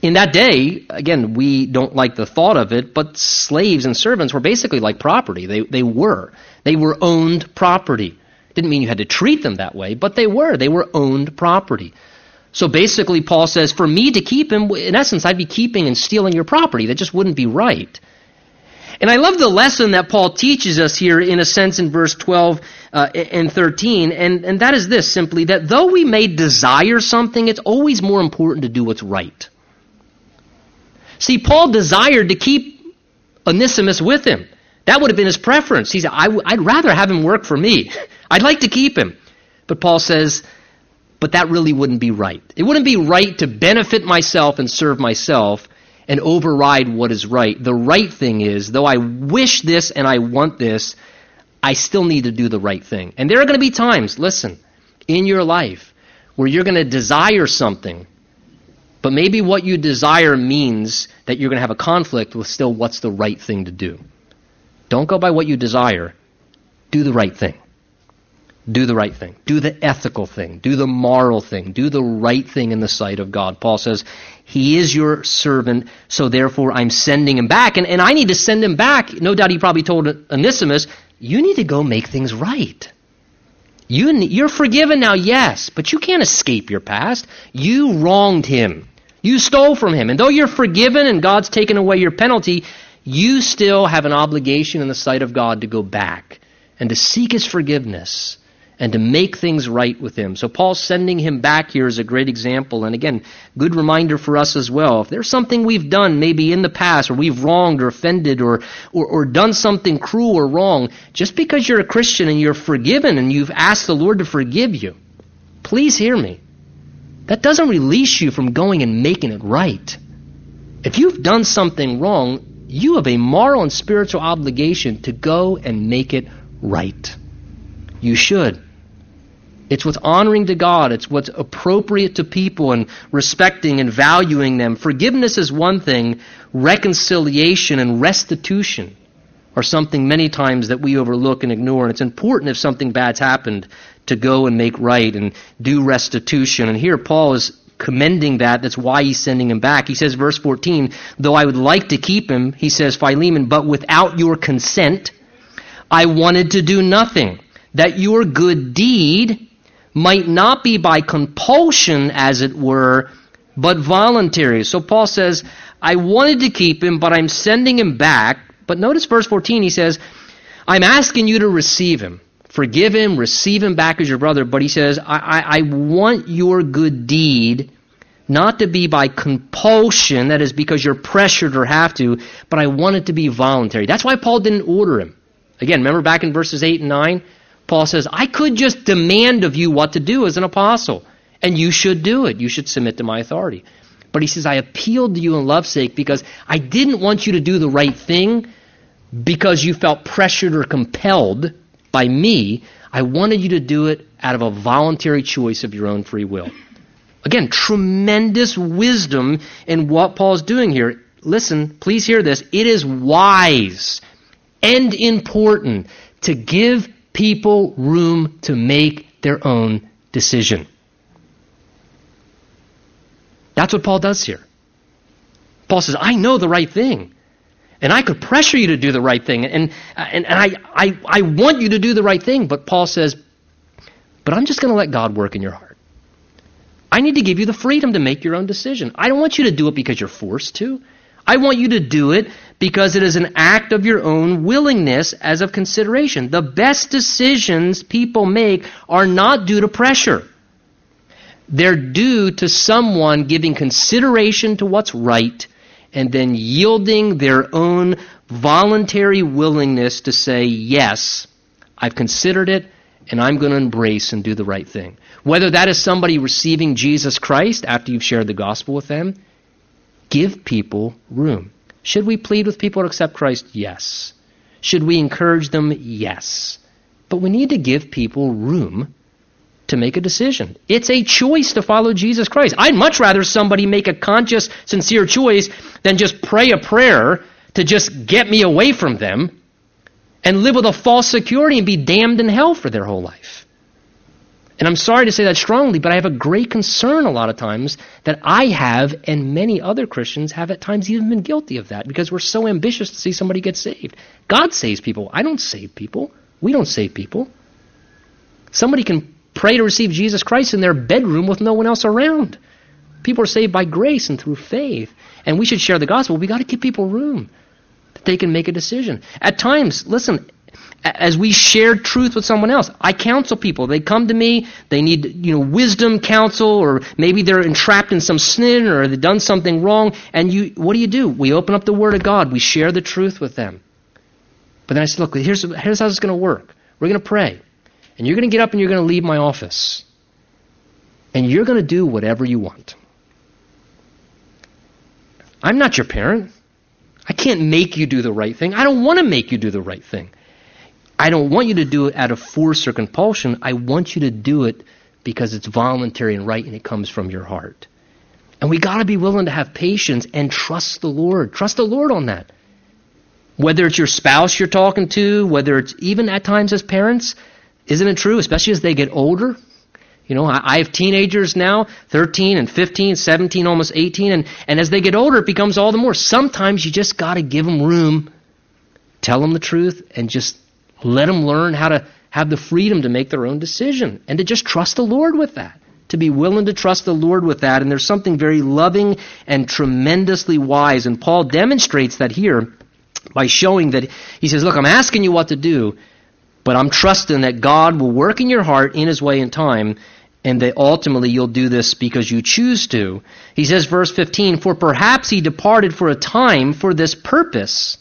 In that day, again, we don't like the thought of it, but slaves and servants were basically like property. They, they were. They were owned property. Didn't mean you had to treat them that way, but they were. They were owned property. So basically, Paul says, for me to keep him, in essence, I'd be keeping and stealing your property. That just wouldn't be right. And I love the lesson that Paul teaches us here, in a sense, in verse 12 uh, and 13, and, and that is this simply that though we may desire something, it's always more important to do what's right. See, Paul desired to keep Onesimus with him. That would have been his preference. He said, I w- I'd rather have him work for me. I'd like to keep him. But Paul says, but that really wouldn't be right. It wouldn't be right to benefit myself and serve myself and override what is right. The right thing is, though I wish this and I want this, I still need to do the right thing. And there are going to be times, listen, in your life where you're going to desire something, but maybe what you desire means that you're going to have a conflict with still what's the right thing to do. Don't go by what you desire. do the right thing. Do the right thing. Do the ethical thing. Do the moral thing. Do the right thing in the sight of God. Paul says, He is your servant, so therefore I'm sending him back. And, and I need to send him back. No doubt he probably told Onesimus, You need to go make things right. You, you're forgiven now, yes, but you can't escape your past. You wronged him. You stole from him. And though you're forgiven and God's taken away your penalty, you still have an obligation in the sight of God to go back and to seek his forgiveness and to make things right with him. So Paul's sending him back here is a great example. And again, good reminder for us as well. If there's something we've done maybe in the past or we've wronged or offended or, or, or done something cruel or wrong, just because you're a Christian and you're forgiven and you've asked the Lord to forgive you, please hear me. That doesn't release you from going and making it right. If you've done something wrong, you have a moral and spiritual obligation to go and make it right. You should. It's what's honoring to God. It's what's appropriate to people and respecting and valuing them. Forgiveness is one thing. Reconciliation and restitution are something many times that we overlook and ignore. And it's important if something bad's happened to go and make right and do restitution. And here Paul is commending that. That's why he's sending him back. He says, verse 14, though I would like to keep him, he says, Philemon, but without your consent, I wanted to do nothing, that your good deed might not be by compulsion, as it were, but voluntary. So Paul says, I wanted to keep him, but I'm sending him back. But notice verse 14, he says, I'm asking you to receive him. Forgive him, receive him back as your brother. But he says, I, I, I want your good deed not to be by compulsion, that is because you're pressured or have to, but I want it to be voluntary. That's why Paul didn't order him. Again, remember back in verses 8 and 9? Paul says, I could just demand of you what to do as an apostle, and you should do it. You should submit to my authority. But he says, I appealed to you in love's sake because I didn't want you to do the right thing because you felt pressured or compelled by me. I wanted you to do it out of a voluntary choice of your own free will. Again, tremendous wisdom in what Paul's doing here. Listen, please hear this. It is wise and important to give people room to make their own decision. That's what Paul does here. Paul says, I know the right thing. And I could pressure you to do the right thing. And, and, and I, I, I want you to do the right thing. But Paul says, but I'm just going to let God work in your heart. I need to give you the freedom to make your own decision. I don't want you to do it because you're forced to. I want you to do it because it is an act of your own willingness as of consideration. The best decisions people make are not due to pressure. They're due to someone giving consideration to what's right and then yielding their own voluntary willingness to say, yes, I've considered it and I'm going to embrace and do the right thing. Whether that is somebody receiving Jesus Christ after you've shared the gospel with them, give people room. Should we plead with people to accept Christ? Yes. Should we encourage them? Yes. But we need to give people room to make a decision. It's a choice to follow Jesus Christ. I'd much rather somebody make a conscious, sincere choice than just pray a prayer to just get me away from them and live with a false security and be damned in hell for their whole life. And I'm sorry to say that strongly, but I have a great concern a lot of times that I have and many other Christians have at times even been guilty of that because we're so ambitious to see somebody get saved. God saves people. I don't save people. We don't save people. Somebody can pray to receive Jesus Christ in their bedroom with no one else around. People are saved by grace and through faith. And we should share the gospel. We've got to give people room that they can make a decision. At times, listen, as we share truth with someone else. I counsel people. They come to me, they need, you know, wisdom counsel, or maybe they're entrapped in some sin or they've done something wrong. And you, what do you do? We open up the Word of God. We share the truth with them. But then I said, look, here's, here's how this is going to work. We're going to pray. And you're going to get up and you're going to leave my office. And you're going to do whatever you want. I'm not your parent. I can't make you do the right thing. I don't want to make you do the right thing. I don't want you to do it out of force or compulsion. I want you to do it because it's voluntary and right and it comes from your heart. And we got to be willing to have patience and trust the Lord. Trust the Lord on that. Whether it's your spouse you're talking to, whether it's even at times as parents, isn't it true, especially as they get older? You know, I have teenagers now, 13 and 15, 17, almost 18, and, and as they get older, it becomes all the more. Sometimes you just got to give them room, tell them the truth, and just let them learn how to have the freedom to make their own decision and to just trust the Lord with that. To be willing to trust the Lord with that. And there's something very loving and tremendously wise. And Paul demonstrates that here by showing that he says, Look, I'm asking you what to do, but I'm trusting that God will work in your heart in his way and time, and that ultimately you'll do this because you choose to. He says, verse 15, For perhaps he departed for a time for this purpose,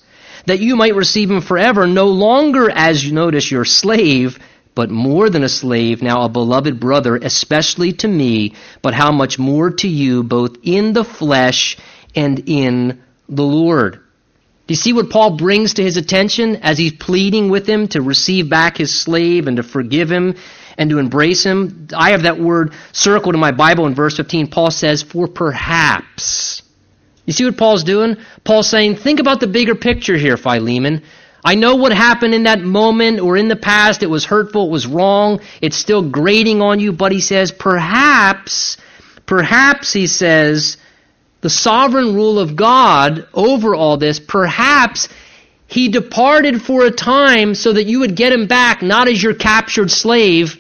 that you might receive him forever, no longer as you notice your slave, but more than a slave, now a beloved brother, especially to me, but how much more to you, both in the flesh and in the Lord. Do you see what Paul brings to his attention as he's pleading with him to receive back his slave and to forgive him and to embrace him? I have that word circled in my Bible in verse 15. Paul says, for perhaps. You see what Paul's doing? Paul's saying, think about the bigger picture here, Philemon. I know what happened in that moment or in the past. It was hurtful. It was wrong. It's still grating on you. But he says, perhaps, perhaps, he says, the sovereign rule of God over all this, perhaps he departed for a time so that you would get him back, not as your captured slave,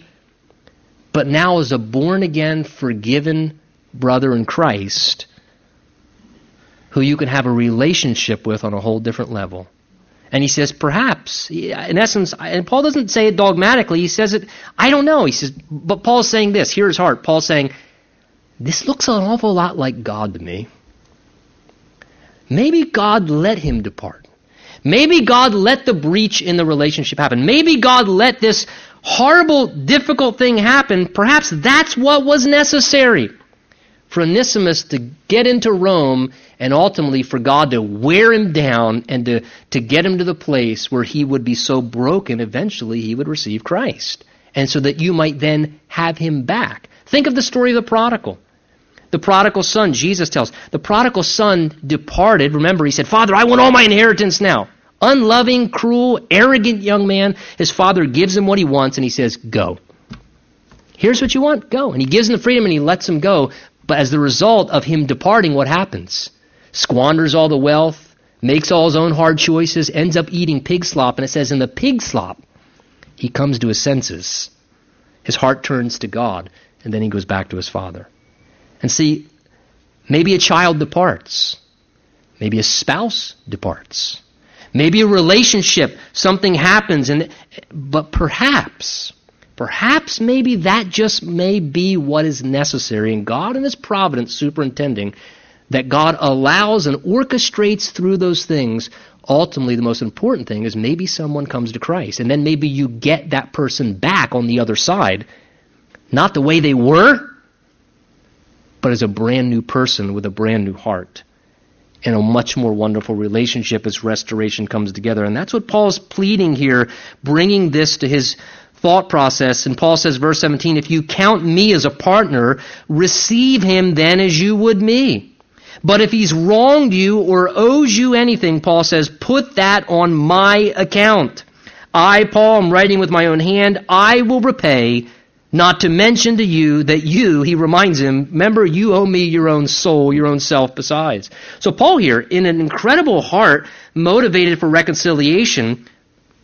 but now as a born again, forgiven brother in Christ who you can have a relationship with on a whole different level. And he says, perhaps, in essence, and Paul doesn't say it dogmatically, he says it, I don't know. He says, but Paul's saying this, Here's heart. Paul's saying, this looks an awful lot like God to me. Maybe God let him depart. Maybe God let the breach in the relationship happen. Maybe God let this horrible, difficult thing happen. Perhaps that's what was necessary for Onesimus to get into Rome and ultimately for God to wear him down and to, to get him to the place where he would be so broken eventually he would receive Christ. And so that you might then have him back. Think of the story of the prodigal. The prodigal son, Jesus tells, the prodigal son departed. Remember, he said, Father, I want all my inheritance now. Unloving, cruel, arrogant young man. His father gives him what he wants and he says, Go. Here's what you want, go. And he gives him the freedom and he lets him go. But as the result of him departing, what happens? Squanders all the wealth, makes all his own hard choices, ends up eating pig slop. And it says, in the pig slop, he comes to his senses. His heart turns to God, and then he goes back to his father. And see, maybe a child departs. Maybe a spouse departs. Maybe a relationship, something happens, and but perhaps, perhaps maybe that just may be what is necessary, and God in His providence superintending that God allows and orchestrates through those things. Ultimately, the most important thing is maybe someone comes to Christ, and then maybe you get that person back on the other side, not the way they were, but as a brand new person with a brand new heart and a much more wonderful relationship as restoration comes together. And that's what Paul's pleading here, bringing this to his thought process. And Paul says, verse 17, if you count me as a partner, receive him then as you would me. But if he's wronged you or owes you anything, Paul says, put that on my account. I, Paul, am writing with my own hand. I will repay not to mention to you that you, he reminds him, remember, you owe me your own soul, your own self besides. So Paul here, in an incredible heart, motivated for reconciliation,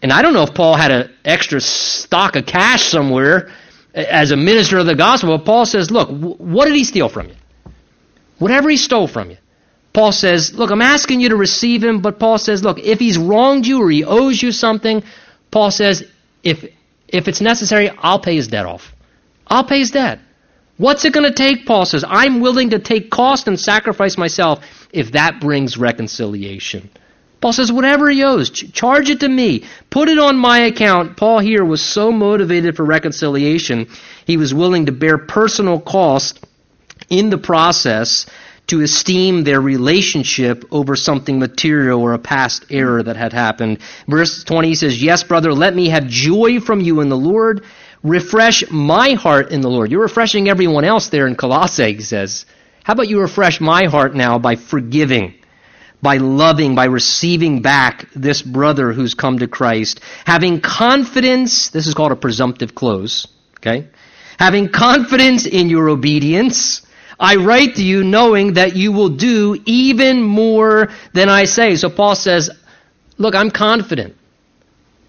and I don't know if Paul had an extra stock of cash somewhere as a minister of the gospel, but Paul says, look, what did he steal from you? Whatever he stole from you. Paul says, look, I'm asking you to receive him, but Paul says, look, if he's wronged you or he owes you something, Paul says, if, if it's necessary, I'll pay his debt off. I'll pay his debt. What's it going to take? Paul says, I'm willing to take cost and sacrifice myself if that brings reconciliation. Paul says, whatever he owes, ch- charge it to me. Put it on my account. Paul here was so motivated for reconciliation, he was willing to bear personal cost in the process to esteem their relationship over something material or a past error that had happened. Verse 20 says, Yes, brother, let me have joy from you in the Lord. Refresh my heart in the Lord. You're refreshing everyone else there in Colossae, he says. How about you refresh my heart now by forgiving, by loving, by receiving back this brother who's come to Christ, having confidence, this is called a presumptive close, okay? Having confidence in your obedience, I write to you knowing that you will do even more than I say. So Paul says, look, I'm confident.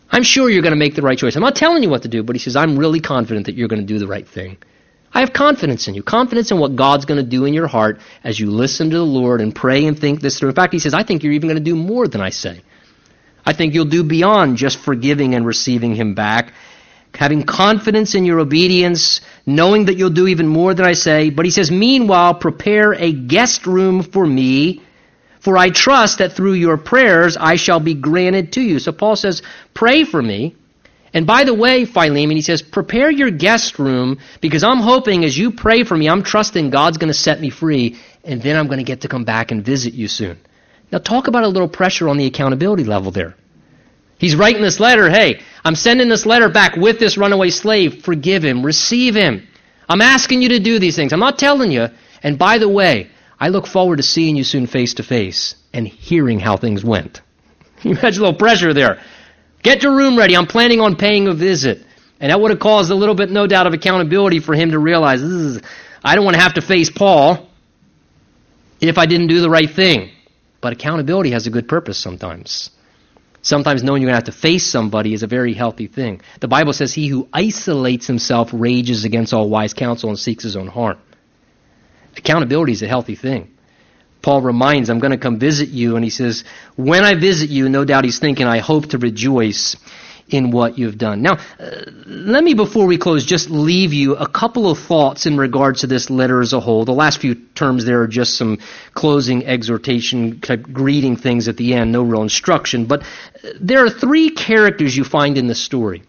I'm sure you're going to make the right choice. I'm not telling you what to do, but he says, I'm really confident that you're going to do the right thing. I have confidence in you, confidence in what God's going to do in your heart as you listen to the Lord and pray and think this through. In fact, he says, I think you're even going to do more than I say. I think you'll do beyond just forgiving and receiving him back. Having confidence in your obedience, knowing that you'll do even more than I say. But he says, meanwhile, prepare a guest room for me, for I trust that through your prayers I shall be granted to you. So Paul says, pray for me and by the way, Philemon, he says, prepare your guest room because I'm hoping as you pray for me, I'm trusting God's going to set me free, and then I'm going to get to come back and visit you soon. Now, talk about a little pressure on the accountability level there. He's writing this letter, hey, I'm sending this letter back with this runaway slave. Forgive him, receive him. I'm asking you to do these things. I'm not telling you. And by the way, I look forward to seeing you soon face to face and hearing how things went. You imagine a little pressure there. Get your room ready. I'm planning on paying a visit. And that would have caused a little bit, no doubt, of accountability for him to realize this is, I don't want to have to face Paul if I didn't do the right thing. But accountability has a good purpose sometimes. Sometimes knowing you're going to have to face somebody is a very healthy thing. The Bible says, He who isolates himself rages against all wise counsel and seeks his own harm. Accountability is a healthy thing. Paul reminds, I'm going to come visit you. And he says, when I visit you, no doubt he's thinking, I hope to rejoice in what you've done. Now, uh, let me, before we close, just leave you a couple of thoughts in regards to this letter as a whole. The last few terms there are just some closing exhortation, greeting things at the end, no real instruction. But uh, there are three characters you find in the story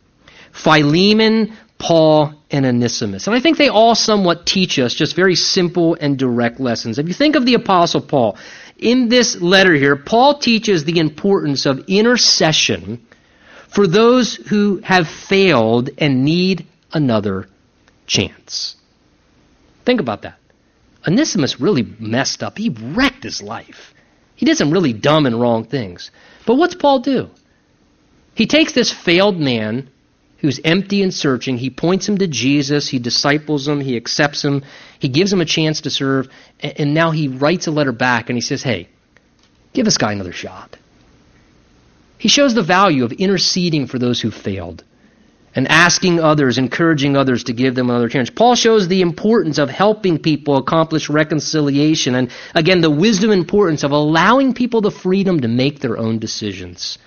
Philemon, Paul, and Onesimus. And I think they all somewhat teach us just very simple and direct lessons. If you think of the Apostle Paul, in this letter here, Paul teaches the importance of intercession for those who have failed and need another chance. Think about that. Onesimus really messed up. He wrecked his life. He did some really dumb and wrong things. But what's Paul do? He takes this failed man who's empty and searching. He points him to Jesus. He disciples him. He accepts him. He gives him a chance to serve. And now he writes a letter back and he says, Hey, give this guy another shot. He shows the value of interceding for those who failed and asking others, encouraging others to give them another chance. Paul shows the importance of helping people accomplish reconciliation and, again, the wisdom and importance of allowing people the freedom to make their own decisions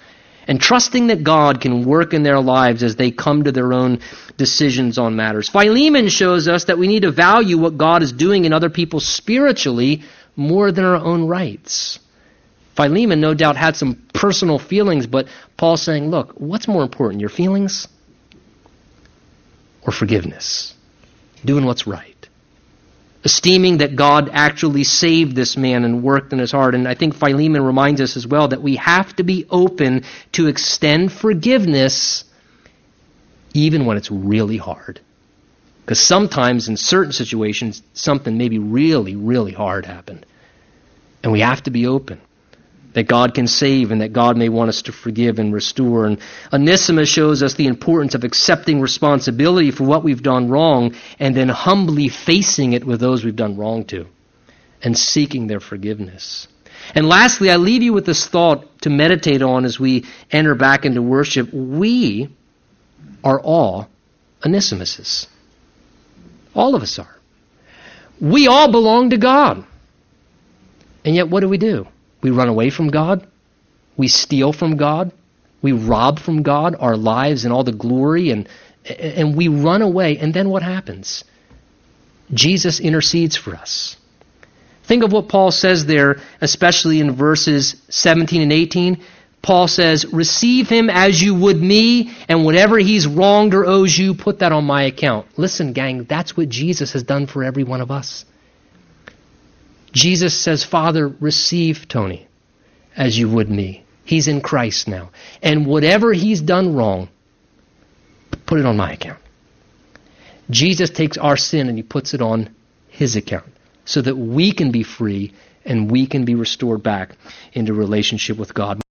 and trusting that God can work in their lives as they come to their own decisions on matters. Philemon shows us that we need to value what God is doing in other people spiritually more than our own rights. Philemon, no doubt, had some personal feelings, but Paul's saying, look, what's more important, your feelings or forgiveness? Doing what's right esteeming that God actually saved this man and worked in his heart. And I think Philemon reminds us as well that we have to be open to extend forgiveness even when it's really hard. Because sometimes in certain situations, something maybe really, really hard happened. And we have to be open that God can save and that God may want us to forgive and restore. And Onesimus shows us the importance of accepting responsibility for what we've done wrong and then humbly facing it with those we've done wrong to and seeking their forgiveness. And lastly, I leave you with this thought to meditate on as we enter back into worship. We are all Onesimuses. All of us are. We all belong to God. And yet, what do we do? We run away from God. We steal from God. We rob from God our lives and all the glory and and we run away and then what happens? Jesus intercedes for us. Think of what Paul says there, especially in verses 17 and 18. Paul says, Receive him as you would me, and whatever he's wronged or owes you, put that on my account. Listen, gang, that's what Jesus has done for every one of us. Jesus says, Father, receive Tony as you would me. He's in Christ now. And whatever he's done wrong, put it on my account. Jesus takes our sin and he puts it on his account so that we can be free and we can be restored back into relationship with God.